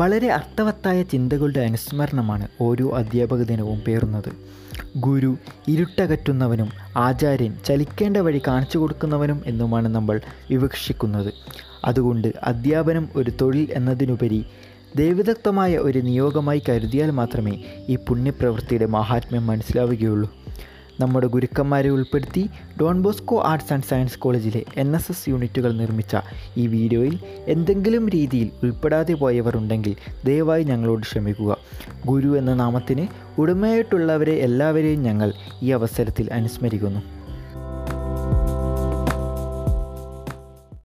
വളരെ അർത്ഥവത്തായ ചിന്തകളുടെ അനുസ്മരണമാണ് ഓരോ അധ്യാപക ദിനവും പേറുന്നത്. ഗുരു ഇരുട്ടകറ്റുന്നവനും ആചാര്യൻ ചലിക്കേണ്ട വഴി കാണിച്ചു കൊടുക്കുന്നവനും എന്നുമാണ് നമ്മൾ വിവക്ഷിക്കുന്നത്. അതുകൊണ്ട് അധ്യാപനം ഒരു തൊഴിൽ എന്നതിനുപരി ദൈവദത്തമായ ഒരു നിയോഗമായി കരുതിയാൽ മാത്രമേ ഈ പുണ്യപ്രവൃത്തിയുടെ മഹാത്മ്യം മനസ്സിലാവുകയുള്ളൂ. നമ്മുടെ ഗുരുക്കന്മാരെ ഉൾപ്പെടുത്തി Don Bosco arts and science കോളേജിലെ എൻ എസ് എസ് യൂണിറ്റുകൾ നിർമ്മിച്ച ഈ വീഡിയോയിൽ എന്തെങ്കിലും രീതിയിൽ ഉൾപ്പെടാതെ പോയവർ ഉണ്ടെങ്കിൽ ദയവായി ഞങ്ങളോട് ക്ഷമിക്കുക. ഗുരു എന്ന നാമത്തിന് ഉടമയായിട്ടുള്ളവരെ എല്ലാവരെയും ഞങ്ങൾ ഈ അവസരത്തിൽ അനുസ്മരിക്കുന്നു.